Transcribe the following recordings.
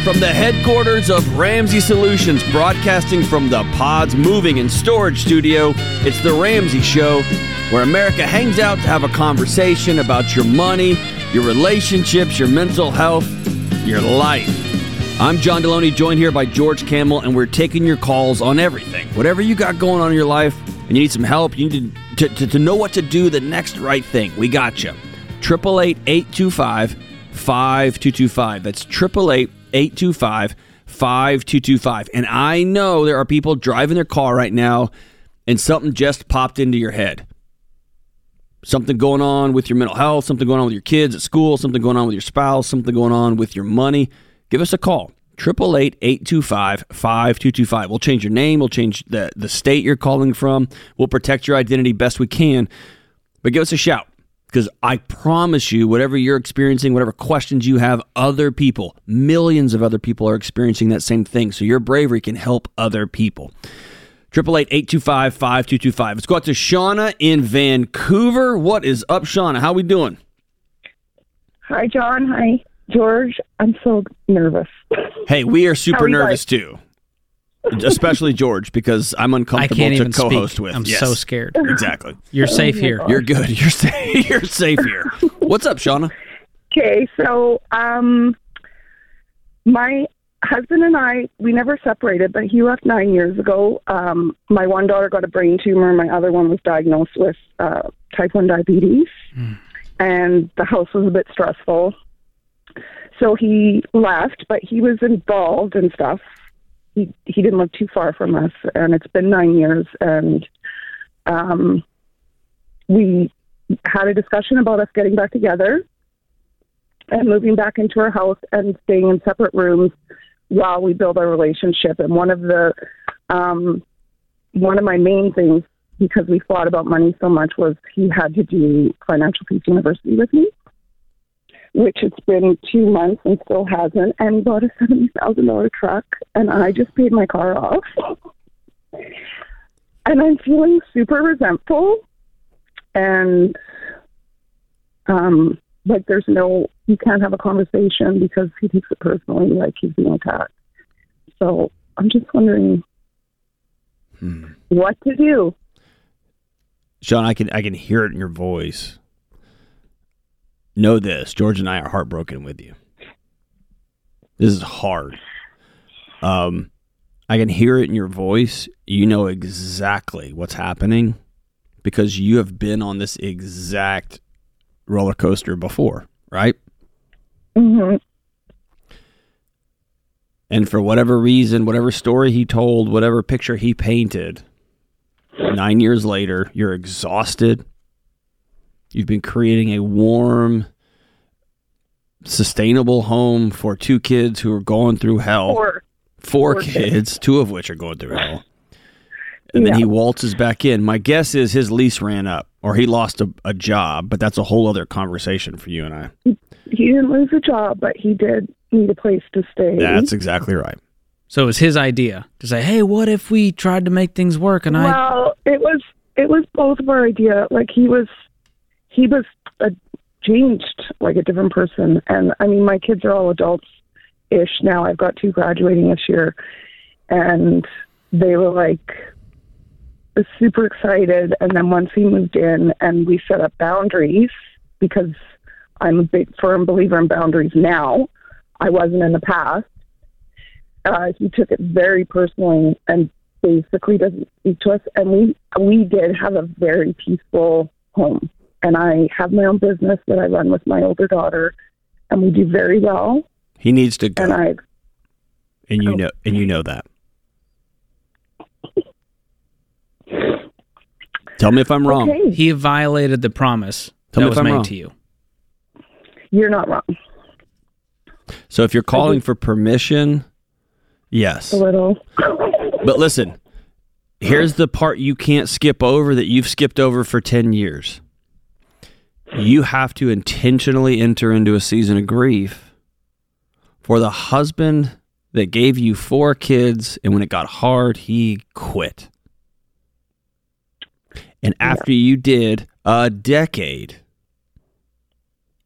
Live from the headquarters of Ramsey Solutions, broadcasting from the Pods Moving and Storage Studio, it's The Ramsey Show, where America hangs out to have a conversation about your money, your relationships, your mental health, your life. I'm John Delony, joined here by George Kamel, and we're taking your calls on everything. Whatever you got going on in your life and you need some help, you need to, to, to know what to do the next right thing, we got you. 888 825 5225. That's 888 825 5225. And I know there are people driving their car right now and something just popped into your head. Something going on with your mental health, something going on with your kids at school, something going on with your spouse, something going on with your money. Give us a call. 888 825 5225. We'll change your name. We'll change the, the state you're calling from. We'll protect your identity best we can. But give us a shout because I promise you, whatever you're experiencing, whatever questions you have, other people, millions of other people are experiencing that same thing. So your bravery can help other people. Triple eight eight two five five two two five. Let's go out to Shauna in Vancouver. What is up, Shauna? How we doing? Hi, John. Hi, George. I'm so nervous. Hey, we are super nervous guys? too. Especially George, because I'm I uncomfortable can't to even co-host speak. with. I'm Yes, so scared. Exactly. You're safe my here. God. You're good. You're safe. You're safe here. What's up, Shauna? Okay, so um, my husband and I, we never separated, but he left nine years ago. Um, my one daughter got a brain tumor. My other one was diagnosed with uh, type 1 diabetes. And the house was a bit stressful. So he left, but he was involved and stuff. He, he didn't live too far from us, and it's been nine years. And um, we had a discussion about us getting back together and moving back into our house and staying in separate rooms while we build our relationship. And one of the um, one of my main things, because we fought about money so much, was he had to do Financial Peace University with me, which it's been two months and still hasn't. And bought a seventy thousand dollar truck, and I just paid my car off. And I'm feeling super resentful and um like there's no you can't have a conversation because he takes it personally like he's being attacked so i'm just wondering what to do Sean, I can I can hear it in your voice. Know this, George and I are heartbroken with you. This is hard. Um, I can hear it in your voice. You know exactly what's happening because you have been on this exact roller coaster before, right? Mm-hmm. And for whatever reason, whatever story he told, whatever picture he painted, nine years later, you're exhausted. You've been creating a warm, sustainable home for two kids who are going through hell. or Four four kids, two of which are going through hell. And then Yeah. he waltzes back in. My guess is his lease ran up or he lost a, a job, but that's a whole other conversation for you and I. he didn't lose a job but he did need a place to stay That's exactly right. So it was his idea to say, "Hey, what if we tried to make things work?" And I, well it was it was both of our idea like he was he was a changed like a different person. And i mean my kids are all adults ish now. I've got two graduating this year. And they were like super excited. And then once he moved in and we set up boundaries because i'm a big firm believer in boundaries now i wasn't in the past. Uh, he took it very personally and basically doesn't speak to us. And we we did have a very peaceful home. And I have my own business that I run with my older daughter, and we do very well. He needs to go. And I and you Oh. know and you know that. Tell me if I'm wrong. okay, he violated the promise Tell me that if was I'm made wrong. to you. you're not wrong. So if you're calling for permission, yes. A little. But listen, here's the part you can't skip over that you've skipped over for 10 years. You have to intentionally enter into a season of grief for the husband that gave you four kids, and when it got hard, he quit. And after you did a decade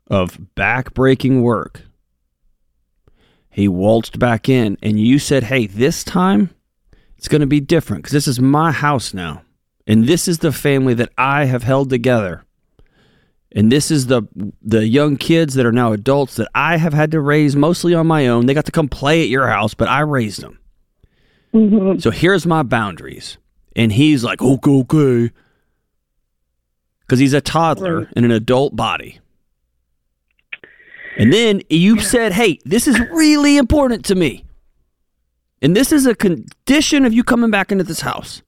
of backbreaking work, He waltzed back in, and you said, Hey, this time it's going to be different because this is my house now. And this is the family that I have held together. And this is the the young kids that are now adults that I have had to raise mostly on my own. They got to come play at your house, but I raised them. hmm So here's my boundaries. And he's like, okay, okay. Because he's a toddler Right. in an adult body. And then you said, hey, this is really important to me. And this is a condition of you coming back into this house.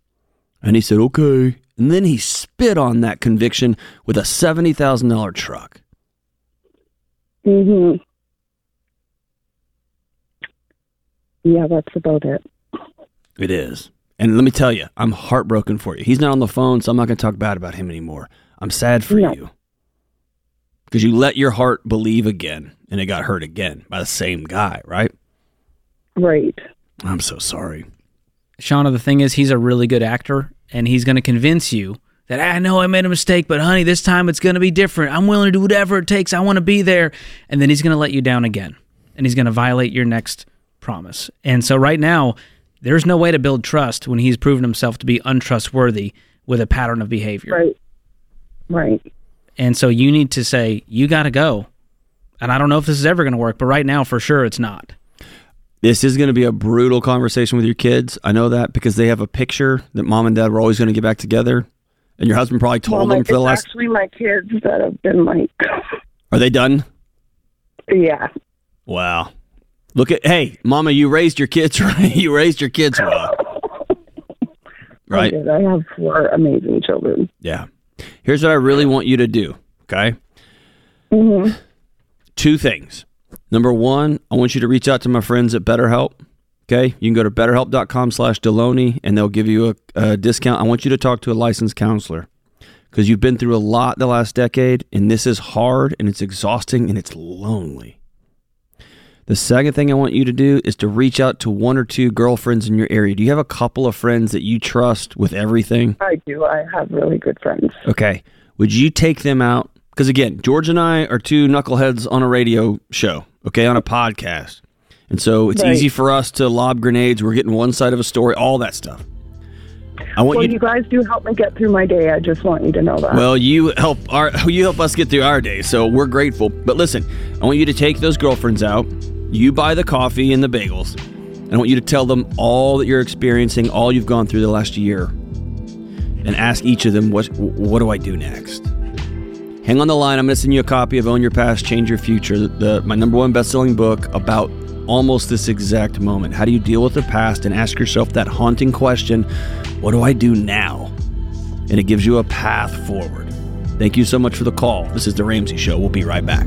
And he said, okay. And then he spit on that conviction with a $70,000 truck. hmm Yeah, that's about it. It is. And let me tell you, I'm heartbroken for you. He's not on the phone, so I'm not going to talk bad about him anymore. I'm sad for No. you. Because you let your heart believe again, and it got hurt again by the same guy, right? Right. I'm so sorry. Shauna, the thing is, he's a really good actor, and he's going to convince you that ah, I know I made a mistake, but honey, this time it's going to be different. I'm willing to do whatever it takes. I want to be there. And then he's going to let you down again, and he's going to violate your next promise. And so, right now, there's no way to build trust when he's proven himself to be untrustworthy with a pattern of behavior. Right. Right. And so, you need to say, You got to go. And I don't know if this is ever going to work, but right now, for sure, it's not. This is going to be a brutal conversation with your kids. I know that because they have a picture that mom and dad were always going to get back together. And your husband probably told well, them my, for the last. actually my kids that have been like, Are they done? yeah. Wow. Look at, hey, mama, you raised your kids right. You raised your kids well. I Right? did. I have four amazing children. Yeah. Here's what I really want you to do. Okay. Mm-hmm. Two things. Number one, I want you to reach out to my friends at BetterHelp. Okay. You can go to betterhelp.com slash Delony and they'll give you a, a discount. I want you to talk to a licensed counselor because you've been through a lot the last decade and this is hard and it's exhausting and it's lonely. The second thing I want you to do is to reach out to one or two girlfriends in your area. Do you have a couple of friends that you trust with everything? I do. I have really good friends. Okay. Would you take them out? Because again, George and I are two knuckleheads on a radio show, okay, on a podcast. And so it's Right. easy for us to lob grenades. We're getting one side of a story, all that stuff. I want Well, you. you guys do help me get through my day. I just want you to know that. well, you help our you help us get through our day, so we're grateful. But listen, I want you to take those girlfriends out. You buy the coffee and the bagels. And I want you to tell them all that you're experiencing, all you've gone through the last year, and ask each of them what what do I do next. Hang on the line. I'm going to send you a copy of Own Your Past, Change Your Future, the, my number one best-selling book about almost this exact moment. How do you deal with the past and ask yourself that haunting question, what do I do now? And it gives you a path forward. Thank you so much for the call. This is the Ramsey Show. We'll be right back.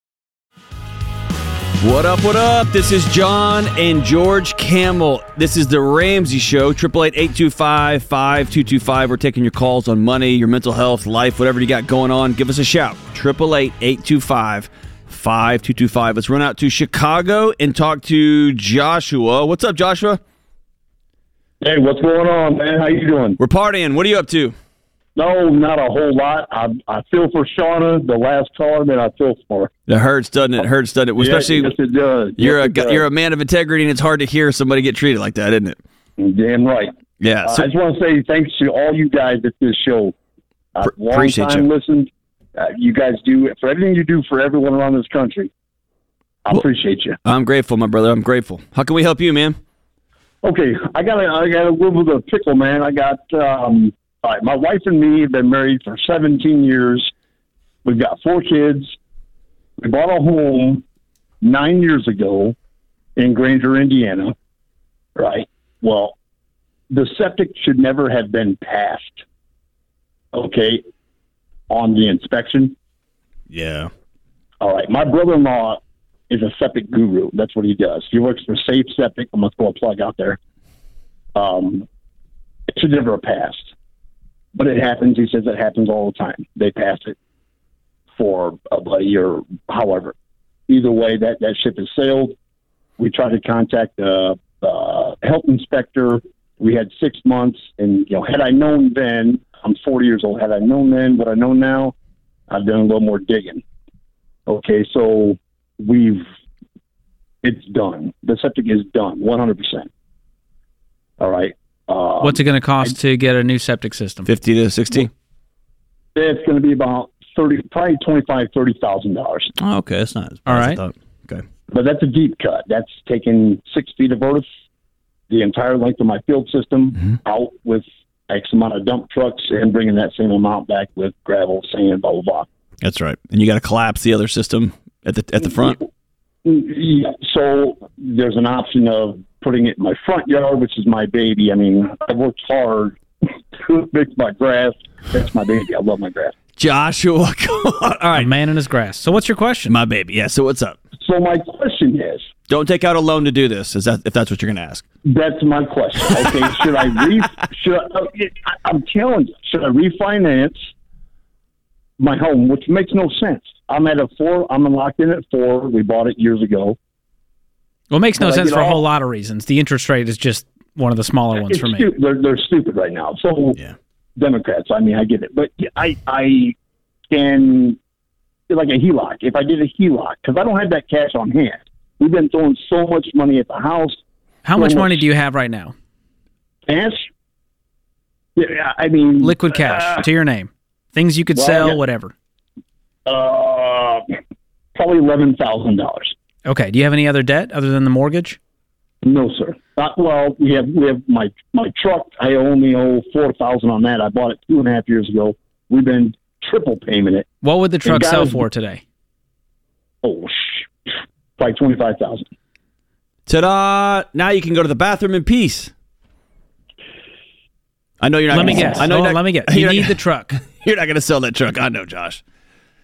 What up, what up? This is John and George Kamel. This is the Ramsey Show, 888 5225 We're taking your calls on money, your mental health, life, whatever you got going on. Give us a shout. 888 825 5225. Let's run out to Chicago and talk to Joshua. What's up, Joshua? Hey, what's going on, man? How you doing? We're partying. What are you up to? No, not a whole lot. I I feel for Shauna, the last caller, man. I feel for her. It hurts, doesn't it? It hurts, doesn't it? Yeah, Especially yes, it does. you're Yes, a does. you're a man of integrity, and it's hard to hear somebody get treated like that, isn't it? damn right. Yeah. Uh, I just want to say thanks to all you guys at this show. I've Pr- long appreciate time you. listened. Uh, you guys do for everything you do for everyone around this country. I Well- appreciate you. I'm grateful, my brother. I'm grateful. How can we help you, man? Okay, I got a, I got a little bit of a pickle, man. I got um, all right, my wife and me have been married for 17 years. We've got four kids. We bought a home nine years ago in Granger, Indiana. Right. Well, the septic should never have been passed. Okay. on the inspection. Yeah. All right, my brother-in-law is a septic guru. That's what he does. He works for Safe Septic. I'm gonna throw a plug out there. Um, it should never have passed, but it happens. He says it happens all the time. They pass it for a buddy or however. Either way, that that ship has sailed. We tried to contact the uh, health inspector. We had six months, and you know, had I known then, I'm 40 years old. Had I known then what I know now, I've done a little more digging. Okay, so we've it's done. The septic is done, 100. percent All right. Um, What's it going to cost to get a new septic system? 50 to 60? It's going to be about thirty, probably twenty-five, thirty thousand dollars. Oh, okay. That's not as bad All as I Okay. But that's a deep cut. That's taking six feet of earth, the entire length of my field system, Mm-hmm. out with X amount of dump trucks, and bringing that same amount back with gravel, sand, blah blah blah. That's right. And you got to collapse the other system at the at the front. Yeah. So there's an option of putting it in my front yard, which is my baby. I mean, I worked hard to fix my grass. That's my baby. I love my grass. Joshua, come on. All A man in his grass. So what's your question? My baby. Yeah. So what's up? So my question is, Don't take out a loan to do this. Is that if that's what you're going to ask? That's my question. Okay, should I re? Should I, uh, I, I'm telling you, should I refinance my home? Which makes no sense. I'm at a four. I'm locked in at four. We bought it years ago. Well, it makes no Well, sense you for a whole lot of reasons. The interest rate is just one of the smaller ones for me. stu- they're, they're stupid right now. So Yeah. Democrats. I mean, I get it, but I I can like a HELOC. If I did a HELOC, because I don't have that cash on hand. We've been throwing so much money at the house. How much so money much- do you have right now? Cash. Yeah, I mean Liquid cash to your name. Things you could well, sell, yeah. whatever. Uh, probably eleven thousand dollars. Okay. Do you have any other debt other than the mortgage? No, sir. Uh, well, we have we have my my truck. I only owe four thousand on that. I bought it two and a half years ago. We've been triple payment it. What would the truck sell for today? Oh, shh. probably twenty five thousand. Ta-da! Now you can go to the bathroom in peace. I know you're not. Let me gonna- guess. I know. Hold not- let me guess. you're You not- need the truck. You're not going to sell that truck. I know, Josh.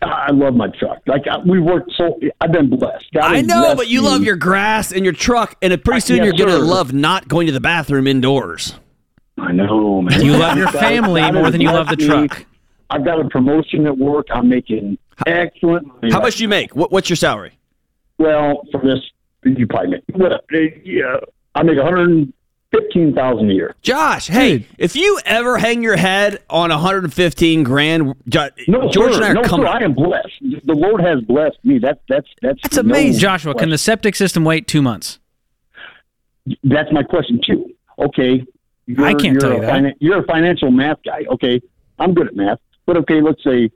I love my truck. Like I, we worked so. I've been blessed. God I know, blessed but you me. love your grass and your truck, and pretty soon Yes, you're going to love not going to the bathroom indoors. I know, man. You love your family God more than you love the blessed me. truck. I've got a promotion at work. I'm making excellent. money How much do you make? What, what's your salary? Well, for this, you probably make. Well, uh, yeah, I make one hundred fifteen thousand a year. Josh, hey, Dude. if you ever hang your head on 115 grand, Jo- No, George sir. and I are no, coming. sir. I am blessed. The Lord has blessed me. That's that's that's That's amazing. Joshua, can the septic system wait two months? That's my question too. Okay, you're, I can't you're tell you that. finan- you're a financial math guy. Okay, I'm good at math, but okay, let's say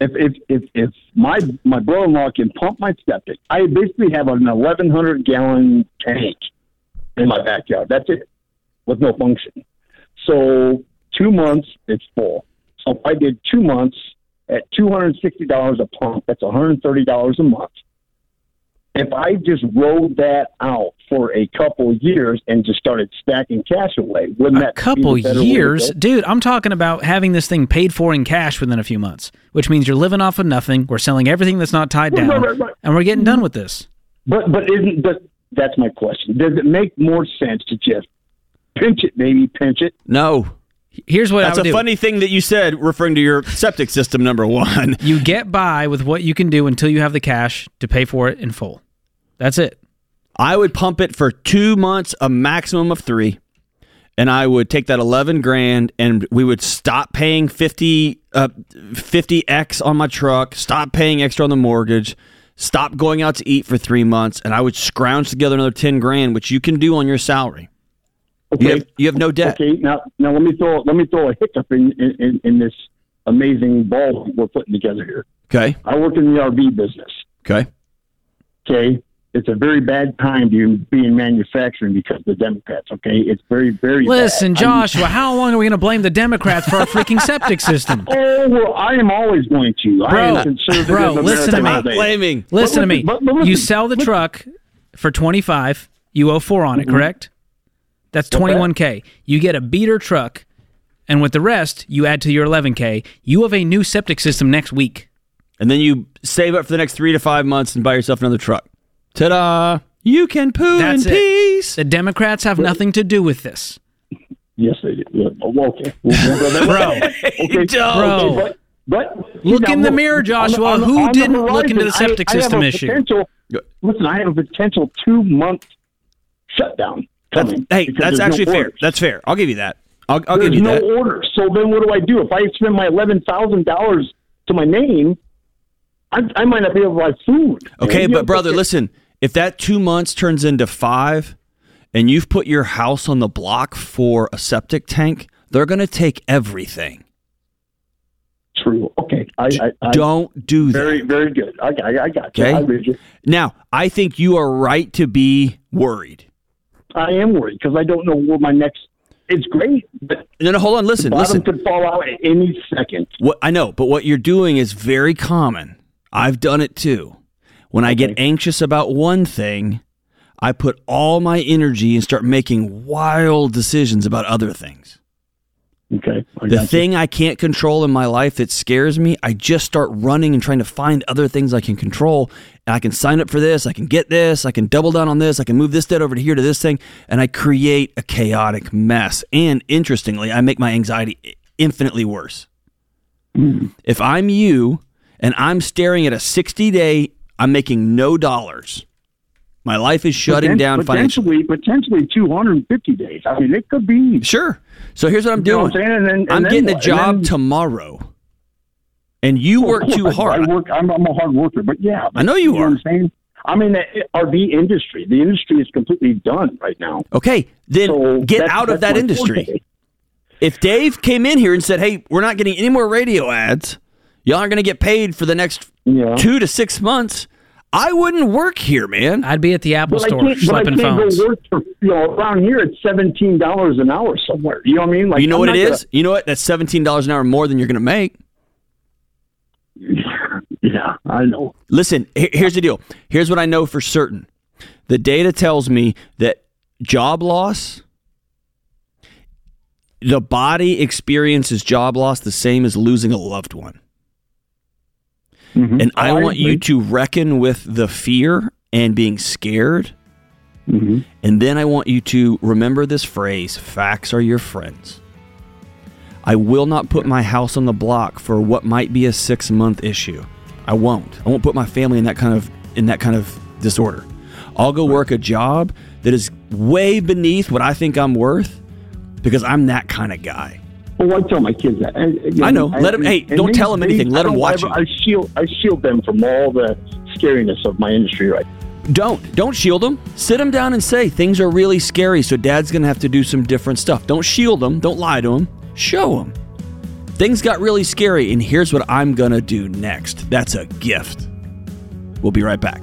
if if if, if my my brother-in-law can pump my septic, I basically have an 1,100 gallon tank in my backyard. That's it, with no function. So two months, it's full. So if I did two months at $260 a pump, that's $130 a month. If I just rolled that out for a couple years and just started stacking cash away, wouldn't A that be couple the way to years, dude. I'm talking about having this thing paid for in cash within a few months, which means you're living off of nothing. We're selling everything that's not tied Right, down, right, right. and we're getting done mm-hmm. with this. But but isn't but that's my question. Does it make more sense to just pinch it, baby, pinch it? no, Here's what that's I a would do. That's a funny thing that you said, referring to your septic system. Number one, You get by with what you can do until you have the cash to pay for it in full. That's it. I would pump it for two months, a maximum of three, and I would take that eleven grand, and we would stop paying 50 uh, 50x on my truck, stop paying extra on the mortgage, stop going out to eat for three months, and I would scrounge together another ten grand, which you can do on your salary. Okay. You have, you have no debt. Okay, now now let me throw let me throw a hiccup in in, in, in this amazing ball we're putting together here. Okay. I work in the RV business. Okay. Okay. It's a very bad time to be in manufacturing because of the Democrats. Okay, it's very, very. Listen, bad. I'm- Joshua, how long are we going to blame the Democrats for our freaking septic system? Oh well, I am always going to. I Bro, am conservative. bro, listen to me. all. Blaming. Listen to me. but- but listen, You sell the listen. truck for 25, you owe 4 on it, Mm-hmm. correct? That's 21k. You get a beater truck And with the rest, you add to your 11K. You have a new septic system next week. And then you save up for the next three to five months and buy yourself another truck. Ta da! You can poo That's in it. peace. The Democrats have nothing to do with this. Yes, they did. Yeah, oh, okay. We'll go that Bro. okay. Don't. Bro. Okay, but, but Look now in the look, mirror, on the- Joshua. on the- Who on didn't look into the septic I- I have system a issue? Listen, I have a potential two month shutdown That's, coming. hey, that's there's no actually fair. orders. That's fair. I'll give you that. I'll, I'll There's give you that. no that. order. So then, what do I do if I spend my eleven thousand dollars to my name? I, I might not be able to buy food. Okay, man. But know, brother, listen. If that two months turns into five, and you've put your house on the block for a septic tank, they're going to take everything. True. Okay. I, I, Don't do that. very very good. I, I, I got you. Okay. I read you. Now, I think you are right to be worried. I am worried because I don't know where my next. It's great, but No, no, hold on. Listen, bottom listen. could fall out at any second. What I know, but what you're doing is very common. I've done it too. When I get anxious about one thing, I put all my energy and start making wild decisions about other things. Okay. The you. thing I can't control in my life that scares me, I just start running and trying to find other things I can control. And I can sign up for this, I can get this, I can double down on this, I can move this debt over to here to this thing, and I create a chaotic mess. And interestingly, I make my anxiety infinitely worse. Hmm. If I'm you and I'm staring at a 60 day, I'm making no dollars. My life is shutting Poten- down financially. potentially, potentially 250 days. I mean, it could be. Sure. So here's what I'm You know doing. what I'm? And then- and I'm getting a what? And job then- tomorrow. And you work too hard. I work. I'm, I'm a hard worker, but yeah, I know you know are. what I'm saying. I'm in the RV industry. The industry is completely done right now. Okay, then So get out of that industry. If Dave came in here and said, "Hey, we're not getting any more radio ads. Y'all aren't going to get paid for the next Yeah. two to six months," I wouldn't work here, man. I'd be at the Apple But store can't, but I can't phones. go work for you know around here. It's seventeen dollars an hour somewhere. You know what I mean? Like you know I'm what not it gonna- is? You know what? That's seventeen dollars an hour more than you're going to make. Yeah, I know. Listen, here's the deal. Here's what I know for certain. The data tells me that job loss, the body experiences job loss the same as losing a loved one. And I I want you to reckon with the fear and being scared. Mm-hmm. And then I want you to remember this phrase facts are your friends. I will not put my house on the block for what might be a six month issue. I won't. I won't put my family in that kind of in that kind of disorder. I'll go work a job that is way beneath what I think I'm worth because I'm that kind of guy. Well, I tell my kids that. And, again, I know. Let them. hey, don't they- tell 'em they- anything. Let them watch ever- you. I shield. I shield them from all the scariness of my industry. Right. Don't don't shield them. Sit them down and say things are really scary, so Dad's gonna have to do some different stuff. Don't shield them. Don't lie to them. Show them. Things got really scary, and here's what I'm gonna do next. That's a gift. We'll be right back.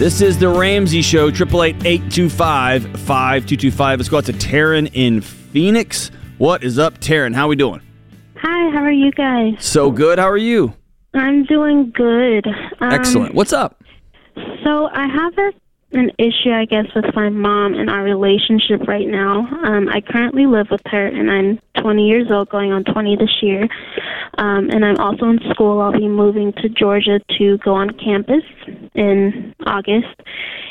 This is the Ramsey Show, 888-825-5225. Let's go out to Taryn in Phoenix. What is up, Taryn? How are we doing? Hi, how are you guys? So good. How are you? I'm doing good. Um, Excellent. What's up? So I have a an issue, I guess, with my mom and our relationship right now. Um, I currently live with her, and I'm 20 years old, going on 20 this year. Um, and I'm also in school. I'll be moving to Georgia to go on campus in August.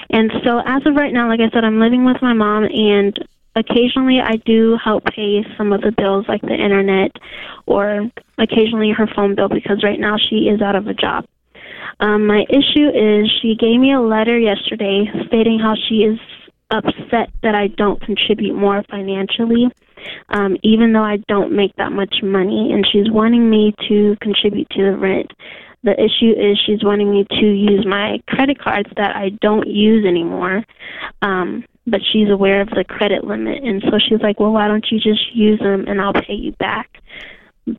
And so, as of right now, like I said, I'm living with my mom, and occasionally I do help pay some of the bills, like the internet, or occasionally her phone bill, because right now she is out of a job. Um, my issue is she gave me a letter yesterday stating how she is upset that I don't contribute more financially, um, even though I don't make that much money, and she's wanting me to contribute to the rent. The issue is she's wanting me to use my credit cards that I don't use anymore, um, but she's aware of the credit limit, and so she's like, "Well, why don't you just use them and I'll pay you back?"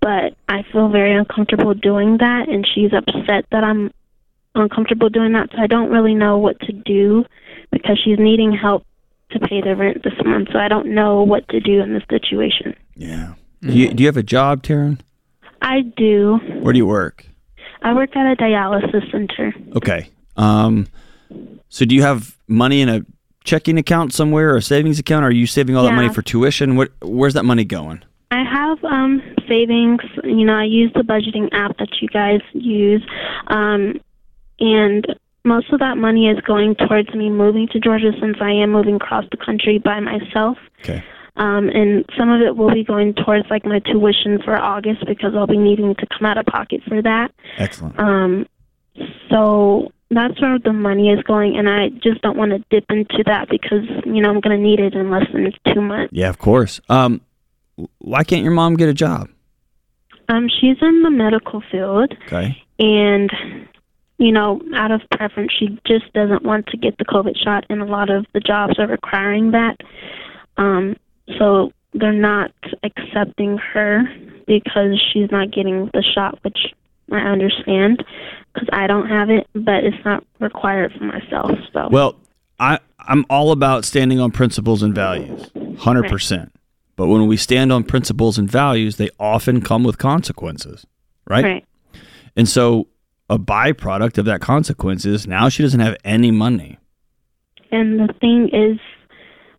But I feel very uncomfortable doing that, and she's upset that I'm uncomfortable doing that, so I don't really know what to do because she's needing help to pay the rent this month. So I don't know what to do in this situation. Yeah. Do, you, do you have a job, Taryn? I do. Where do you work? I work at a dialysis center. Okay. Um, so do you have money in a checking account somewhere or a savings account? Or are you saving all that money for tuition? What? Where's that money going? I have um savings. You know, I use the budgeting app that you guys use, um, and most of that money is going towards me moving to Georgia since I am moving across the country by myself. Okay. Um, and some of it will be going towards like my tuition for August because I'll be needing to come out of pocket for that. Excellent. Um, so that's where the money is going, and I just don't want to dip into that because you know I'm going to need it in less than two months. Yeah, of course. Um, why can't your mom get a job? Um, she's in the medical field, Okay. and you know, out of preference, she just doesn't want to get the COVID shot, and a lot of the jobs are requiring that. Um, so they're not accepting her because she's not getting the shot, which I understand because I don't have it, but it's not required for myself. So Well, I I'm all about standing on principles and values, hundred percent. But when we stand on principles and values, they often come with consequences, right? right, And so a byproduct of that consequence is now she doesn't have any money. and the thing is,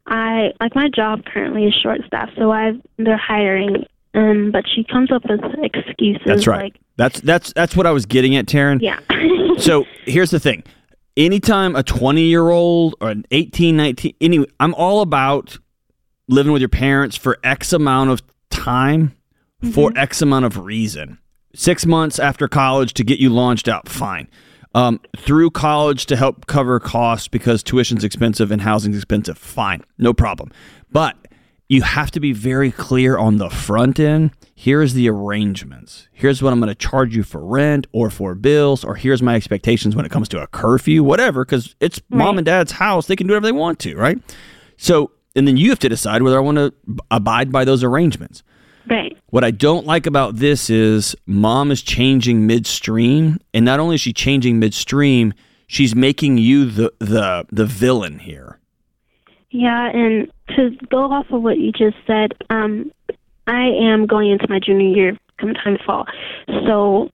I like my job currently is short staffed, so I they're hiring, um, but she comes up with excuses. That's right. Like, that's that's that's what I was getting at, Taryn. yeah. So here's the thing. Anytime a 20 year old or an 18, 19, anyway, I'm all about living with your parents for X amount of time for X amount of reason. Six months after college to get you launched out, fine. Um, through college to help cover costs because tuition's expensive and housing's expensive, fine, no problem. But you have to be very clear on the front end. Here's the arrangements. Here's what I'm going to charge you for rent or for bills, or here's my expectations when it comes to a curfew, whatever, because it's mom and dad's house. They can do whatever they want to, right? So, and then you have to decide whether I want to abide by those arrangements. Right. What I don't like about this is mom is changing midstream, and not only is she changing midstream, she's making you the the the villain here. Yeah, and to go off of what you just said, um, I am going into my junior year sometime fall. So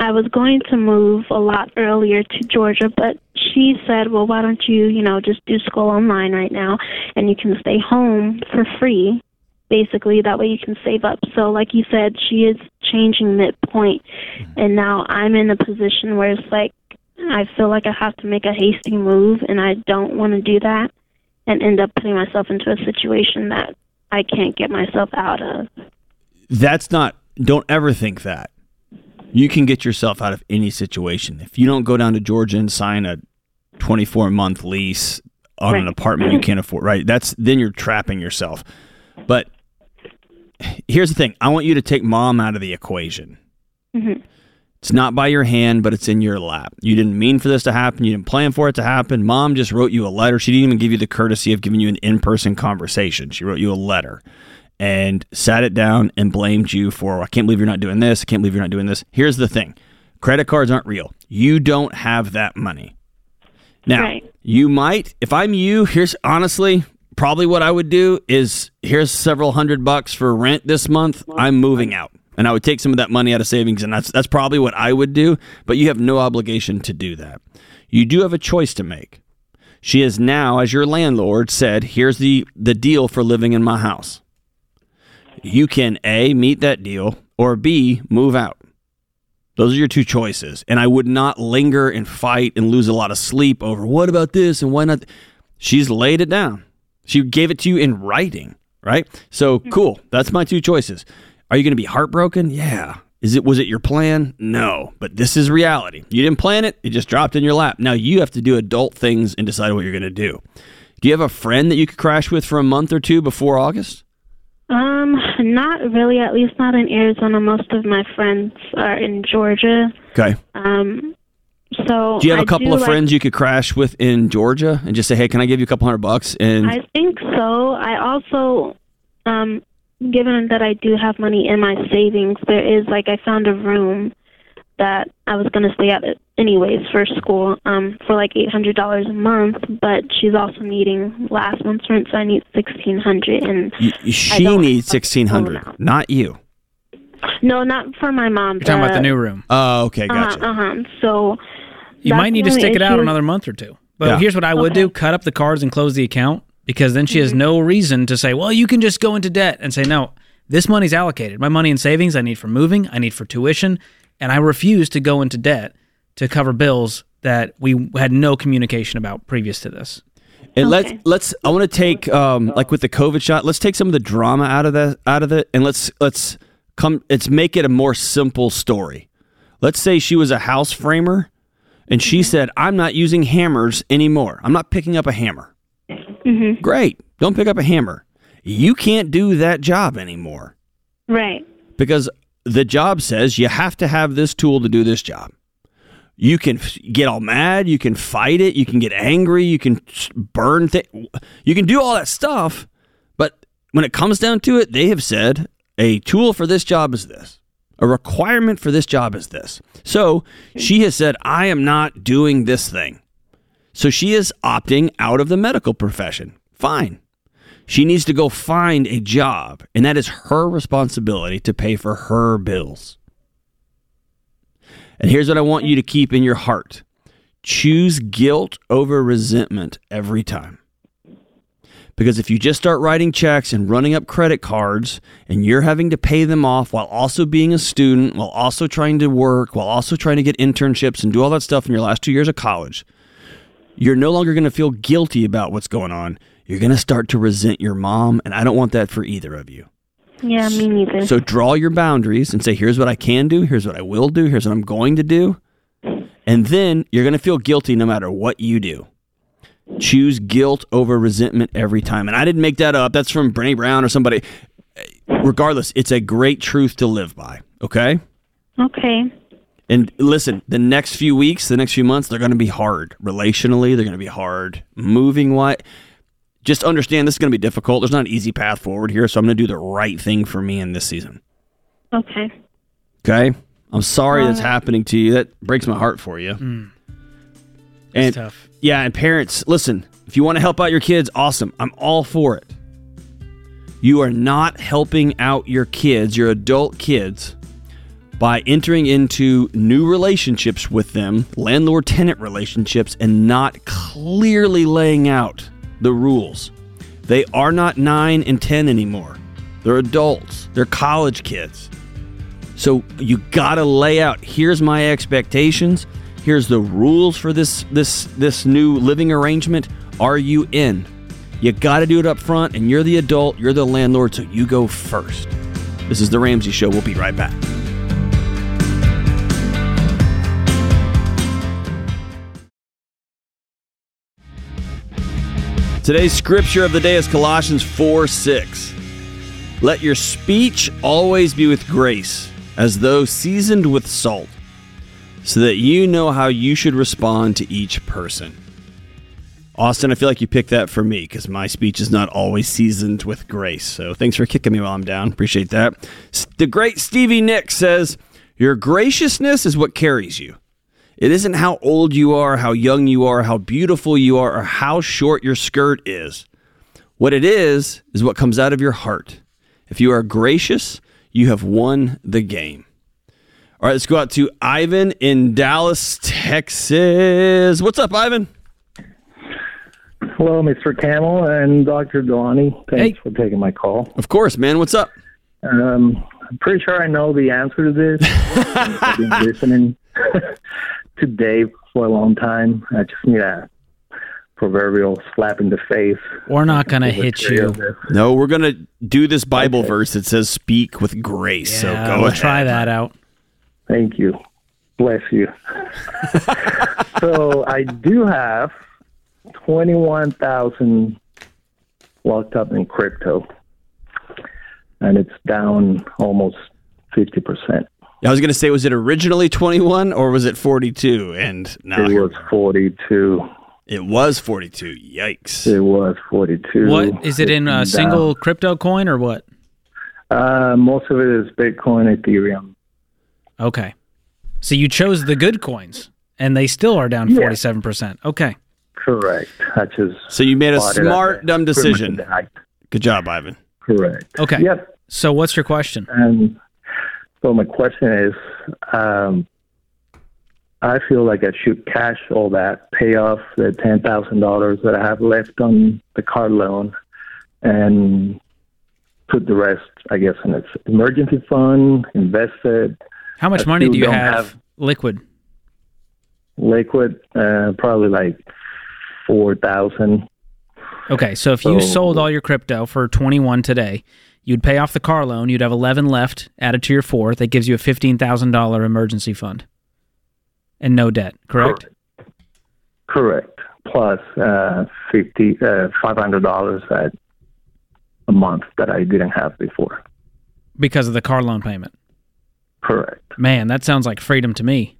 I was going to move a lot earlier to Georgia, but she said, well, why don't you, you know, just do school online right now and you can stay home for free. Basically, that way you can save up. So, like you said, she is changing midpoint, mm-hmm. and now I'm in a position where it's like I feel like I have to make a hasty move, and I don't want to do that and end up putting myself into a situation that I can't get myself out of. That's not. Don't ever think that. You can get yourself out of any situation if you don't go down to Georgia and sign a 24 month lease on an apartment you can't afford. Right? That's then you're trapping yourself. But here's the thing: I want you to take mom out of the equation. Mhm. It's not by your hand, but it's in your lap. You didn't mean for this to happen. You didn't plan for it to happen. Mom just wrote you a letter. She didn't even give you the courtesy of giving you an in person conversation. She wrote you a letter and sat it down and blamed you for, I can't believe you're not doing this. I can't believe you're not doing this. Here's the thing credit cards aren't real. You don't have that money. Now, Right. you might, if I'm you, here's honestly, probably what I would do is here's several hundred bucks for rent this month. I'm moving out. And I would take some of that money out of savings, and that's that's probably what I would do. But you have no obligation to do that. You do have a choice to make. She has now, as your landlord, said, here's the, the deal for living in my house. You can A, meet that deal, or B, move out. Those are your two choices. And I would not linger and fight and lose a lot of sleep over what about this and why not. She's laid it down. She gave it to you in writing, right? So cool. That's my two choices. Are you going to be heartbroken? Yeah. Is it was it your plan? No, but this is reality. You didn't plan it; it just dropped in your lap. Now you have to do adult things and decide what you're going to do. Do you have a friend that you could crash with for a month or two before August? Um, not really. At least not in Arizona. Most of my friends are in Georgia. Okay. Um, so Do you have a a couple of like- friends you could crash with in Georgia and just say, "Hey, can I give you a couple hundred bucks?" And I think so. I also, um, given that I do have money in my savings, there is like I found a room that I was going to stay at anyways for school um, for like eight hundred dollars a month. But she's also needing last month's rent, so I need sixteen hundred. And y- y- she needs have sixteen the hundred, full amount. not you. no, not for my mom. You're talking about the new room. Oh, okay, gotcha. Uh huh. So You might need to the only stick it out another month or two. But Yeah. here's what I would Okay. do: cut up the cards and close the account because then she has no reason to say, "Well, you can just go into debt," and say, "No, this money's allocated. My money in savings I need for moving, I need for tuition, and I refuse to go into debt to cover bills that we had no communication about previous to this." And let's let's I want to take um like with the COVID shot, let's take some of the drama out of that out of it and let's let's come let's make it a more simple story. Let's say she was a house framer and she said, "I'm not using hammers anymore. I'm not picking up a hammer." Mm-hmm. Great. Don't pick up a hammer. You can't do that job anymore right. because the job says you have to have this tool to do this job. You can f- get all mad, you can fight it, you can get angry, you can burn things, you can do all that stuff. But when it comes down to it, they have said a tool for this job is this, a requirement for this job is this. So she has said, I am not doing this thing. So she is opting out of the medical profession. Fine. She needs to go find a job, and that is her responsibility to pay for her bills. And here's what I want you to keep in your heart choose guilt over resentment every time. Because if you just start writing checks and running up credit cards and you're having to pay them off while also being a student, while also trying to work, while also trying to get internships and do all that stuff in your last two years of college, you're no longer going to feel guilty about what's going on. You're going to start to resent your mom, and I don't want that for either of you. Yeah, me neither. So draw your boundaries and say, here's what I can do, here's what I will do, here's what I'm going to do. And then you're going to feel guilty no matter what you do. Choose guilt over resentment every time. And I didn't make that up. That's from Brene Brown or somebody. Regardless, it's a great truth to live by. Okay? okay. And listen, the next few weeks, the next few months, they're going to be hard. Relationally, they're going to be hard. Moving what? Just understand this is going to be difficult. There's not an easy path forward here, so I'm going to do the right thing for me in this season. Okay. Okay? I'm sorry that's happening to you. That breaks my heart for you. Mm. And tough. yeah, and parents, listen, if you want to help out your kids, awesome. I'm all for it. You are not helping out your kids, your adult kids, by entering into new relationships with them, landlord tenant relationships, and not clearly laying out the rules. They are not 9 and 10 anymore. They're adults, they're college kids. So you got to lay out here's my expectations, here's the rules for this this this new living arrangement. Are you in? You got to do it up front and you're the adult, you're the landlord, so you go first. This is the Ramsey show. We'll be right back. Today's scripture of the day is Colossians 4 6. Let your speech always be with grace, as though seasoned with salt, so that you know how you should respond to each person. Austin, I feel like you picked that for me because my speech is not always seasoned with grace. So thanks for kicking me while I'm down. Appreciate that. The great Stevie Nicks says, Your graciousness is what carries you. It isn't how old you are, how young you are, how beautiful you are, or how short your skirt is. What it is, is what comes out of your heart. If you are gracious, you have won the game. All right, let's go out to Ivan in Dallas, Texas. What's up, Ivan? Hello, Mr. Kamel and Dr. Delony. Thanks for taking my call. Of course, man. What's up? Um, I'm pretty sure I know the answer to this. I've been listening to Dave for a long time. I just need a proverbial slap in the face. We're not going to hit you. No, we're gonna do this Bible verse that says "Speak with grace." so Yeah, go we'll ahead. try that out. Thank you. Bless you. so I do have 21,000 locked up in crypto. And it's down almost 50%. I was gonna say, was it originally twenty-one or was it forty-two? And now it was 42. it was forty-two. Yikes! It was 42. What is it in a Down. single crypto coin or what? Uh, most of it is Bitcoin, Ethereum. Okay. So you chose the good coins and they still are down Yeah. 47%. Okay. Correct. I just So you made a bought it smart, dumb decision. at the height. Good job, Ivan. Correct. Okay. Yep. So what's your question? And so my question is, um, I feel like I should cash all that, pay off the ten thousand dollars that I have left on the car loan, and put the rest, I guess, in its emergency fund, invest it, How much I money do you have, have- liquid? liquid, uh, probably like four thousand. Okay, so if you sold all your crypto for 21 today, you'd pay off the car loan, you'd have 11 left added to your 4, that gives you a $15,000 emergency fund. And no debt, correct? Correct. Plus uh, fifty, uh, five hundred dollars at a month that I didn't have before. Because of the car loan payment. Correct. Man, that sounds like freedom to me.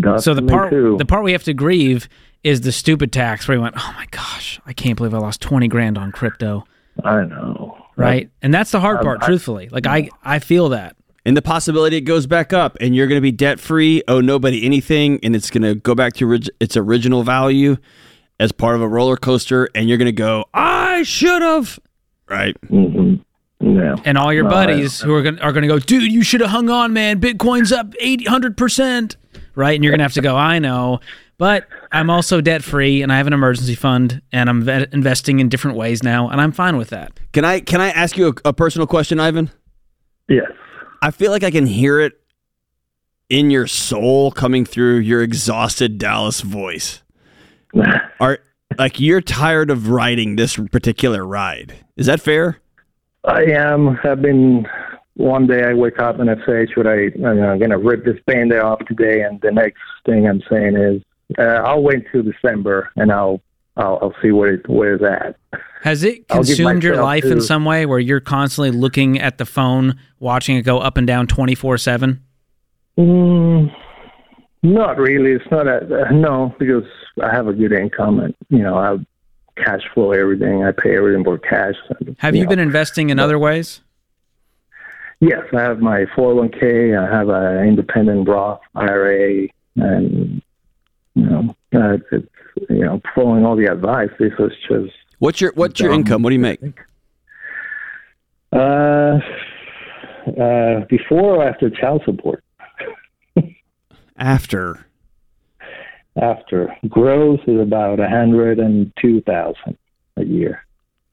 Does so the me part too. the part we have to grieve is the stupid tax where we went, "Oh my gosh, I can't believe I lost 20 grand on crypto." I know. Right? And that's the hard Um, part, I- truthfully. Like I I feel that. And the possibility it goes back up, and you're going to be debt free, owe nobody anything, and it's going to go back to orig- its original value as part of a roller coaster, and you're going to go, I should have. Right. hmm Yeah. And all your No, buddies who are going are going to go, "Dude, you should have hung on, man. Bitcoin's up 800%." Right? And you're going to have to go, "I know." But I'm also debt free and I have an emergency fund and I'm ve- investing in different ways now and I'm fine with that. Can I can I ask you a, a personal question, Ivan? Yes. I feel like I can hear it in your soul coming through your exhausted Dallas voice. Are like you're tired of riding this particular ride. Is that fair? I am. I've been. One day I wake up and I say, "Should I? I'm going to rip this band-aid off today." And the next thing I'm saying is, uh, "I'll wait till December and I'll I'll, I'll see where it where it's at." Has it consumed your life in some way where you're constantly looking at the phone, watching it go up and down 24 7? Mm, not really. It's not a uh, no because I have a good income and you know I cash flow everything. I pay everything for cash. and, Have you know. been investing in other ways? Yes, I have my 401k. I have an independent Roth IRA, and you know, uh, it's you know, following all the advice. This was just What's your what's your Um, income? What do you make? uh, uh, before or after child support. After. After gross is about a hundred and two thousand a year.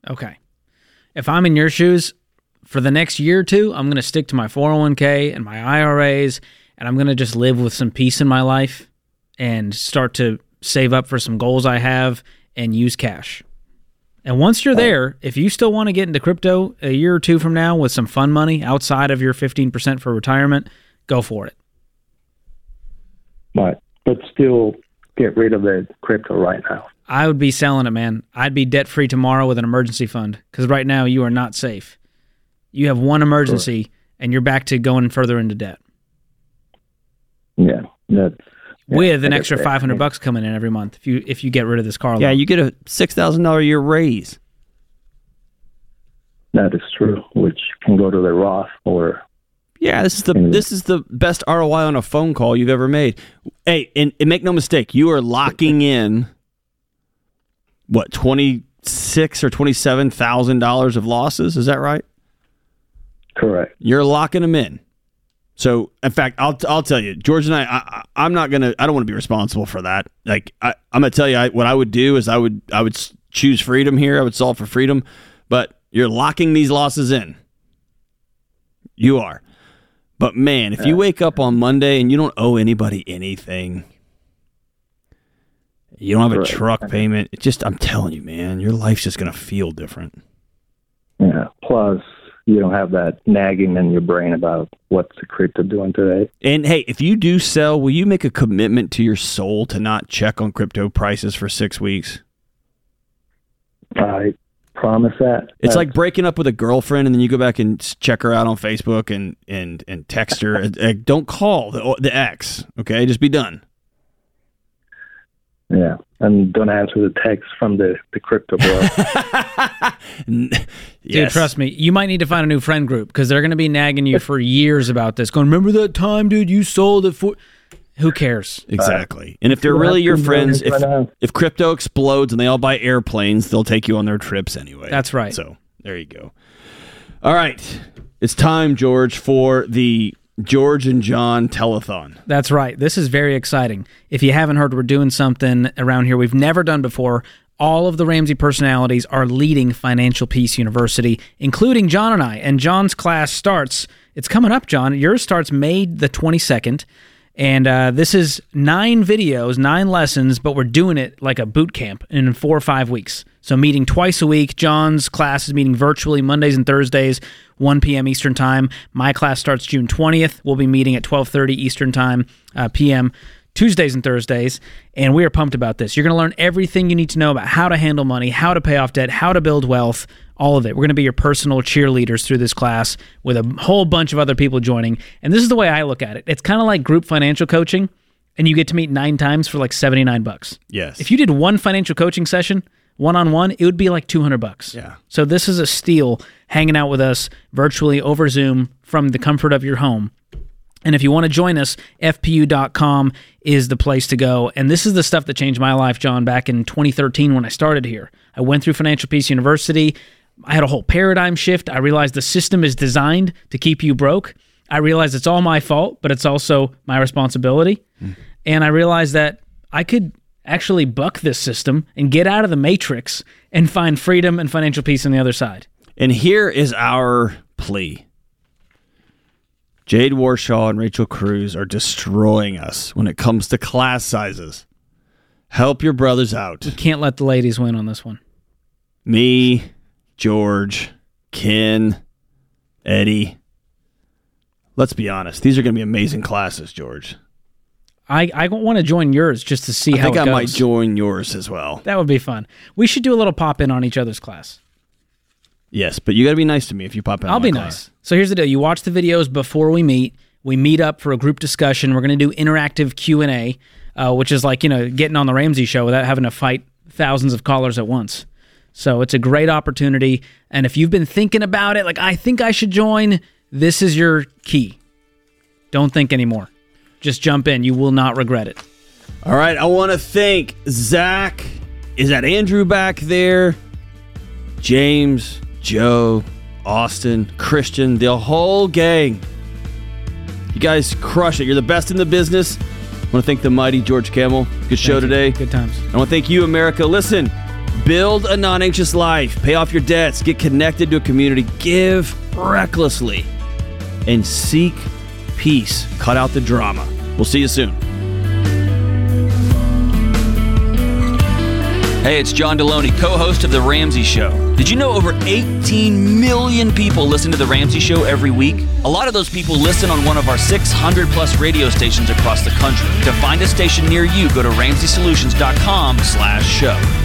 Okay. If I'm in your shoes for the next year or two, I'm going to stick to my 401k and my IRAs, and I'm going to just live with some peace in my life and start to save up for some goals I have and use cash. And once you're there, if you still want to get into crypto a year or two from now with some fun money outside of your 15% for retirement, go for it. but but still get rid of the crypto right now. I would be selling it, man. I'd be debt free tomorrow with an emergency fund because right now you are not safe. You have one emergency and you're back to going further into debt Yeah, that's yeah, with an extra 500 bucks coming in every month if you if you get rid of this car loan. Yeah, you get a six thousand dollar a year raise. That is true, which can go to the Roth or Yeah, this is the this is the best ROI on a phone call you've ever made. Hey, and, and make no mistake, you are locking in what twenty six or twenty seven thousand dollars of losses. Is that right? correct. You're locking them in. So, in fact, I'll I'll tell you, George and I, I I'm not gonna. I don't want to be responsible for that. Like, I, I'm gonna tell you, I, what I would do is I would I would choose freedom here. I would solve for freedom, but you're locking these losses in. You are. But man, if you wake up on Monday and you don't owe anybody anything, you don't have a Right. truck payment. It just, I'm telling you, man, your life's just gonna feel different. Yeah. Plus, you don't have that nagging in your brain about what's the crypto doing today. And hey, if you do sell, will you make a commitment to your soul to not check on crypto prices for six weeks? I promise that. It's like breaking up with a girlfriend and then you go back and check her out on Facebook and and and text her. Don't call the the ex. Okay, just be done. yeah, and don't answer the text from the the crypto bro. Dude, trust me, you might need to find a new friend group because they're going to be nagging you for years about this. Going, remember that time, dude? You sold it for. Who cares? Exactly. And if they're really your friends, if right if crypto explodes and they all buy airplanes, they'll take you on their trips anyway. That's right. So there you go. All right, it's time, George, for the George and John telethon. That's right. This is very exciting. If you haven't heard, we're doing something around here we've never done before. All of the Ramsey personalities are leading Financial Peace University, including John and I. And John's class starts, it's coming up, John. Yours starts May the 22nd. And uh, this is nine videos, nine lessons, but we're doing it like a boot camp in four or five weeks. So meeting twice a week. John's class is meeting virtually Mondays and Thursdays, 1 p.m. Eastern Time. My class starts June 20th. We'll be meeting at 12:30 Eastern Time uh, p.m. Tuesdays and Thursdays, and we are pumped about this. You're going to learn everything you need to know about how to handle money, how to pay off debt, how to build wealth, all of it. We're going to be your personal cheerleaders through this class with a whole bunch of other people joining. And this is the way I look at it. It's kind of like group financial coaching, and you get to meet nine times for like 79 bucks. Yes. If you did one financial coaching session, one on one, it would be like 200 bucks. Yeah. So this is a steal hanging out with us virtually over Zoom from the comfort of your home. And if you want to join us, fpu.com is the place to go. And this is the stuff that changed my life, John, back in 2013 when I started here. I went through Financial Peace University. I had a whole paradigm shift. I realized the system is designed to keep you broke. I realized it's all my fault, but it's also my responsibility. Hmm. And I realized that I could actually buck this system and get out of the matrix and find freedom and financial peace on the other side. And here is our plea. Jade Warshaw and Rachel Cruz are destroying us when it comes to class sizes. Help your brothers out. You can't let the ladies win on this one. Me, George, Ken, Eddie. Let's be honest. These are going to be amazing classes, George. I, I want to join yours just to see I how think it I goes. might join yours as well. That would be fun. We should do a little pop in on each other's class. Yes, but you got to be nice to me if you pop in. I'll on my be class. nice. So here's the deal: you watch the videos before we meet. We meet up for a group discussion. We're going to do interactive Q and A, uh, which is like you know getting on the Ramsey show without having to fight thousands of callers at once. So it's a great opportunity. And if you've been thinking about it, like I think I should join, this is your key. Don't think anymore. Just jump in. You will not regret it. All right, I want to thank Zach. Is that Andrew back there? James, Joe, Austin, Christian, the whole gang. You guys crush it. You're the best in the business. I want to thank the mighty George Kamel. Good show today. Good times. I want to thank you, America. Listen, build a non anxious life, pay off your debts, get connected to a community, give recklessly, and seek peace. Cut out the drama. We'll see you soon. Hey, it's John Delony, co host of The Ramsey Show. Did you know over 18 million people listen to The Ramsey Show every week? A lot of those people listen on one of our 600 plus radio stations across the country. To find a station near you, go to ramseysolutions.com slash show.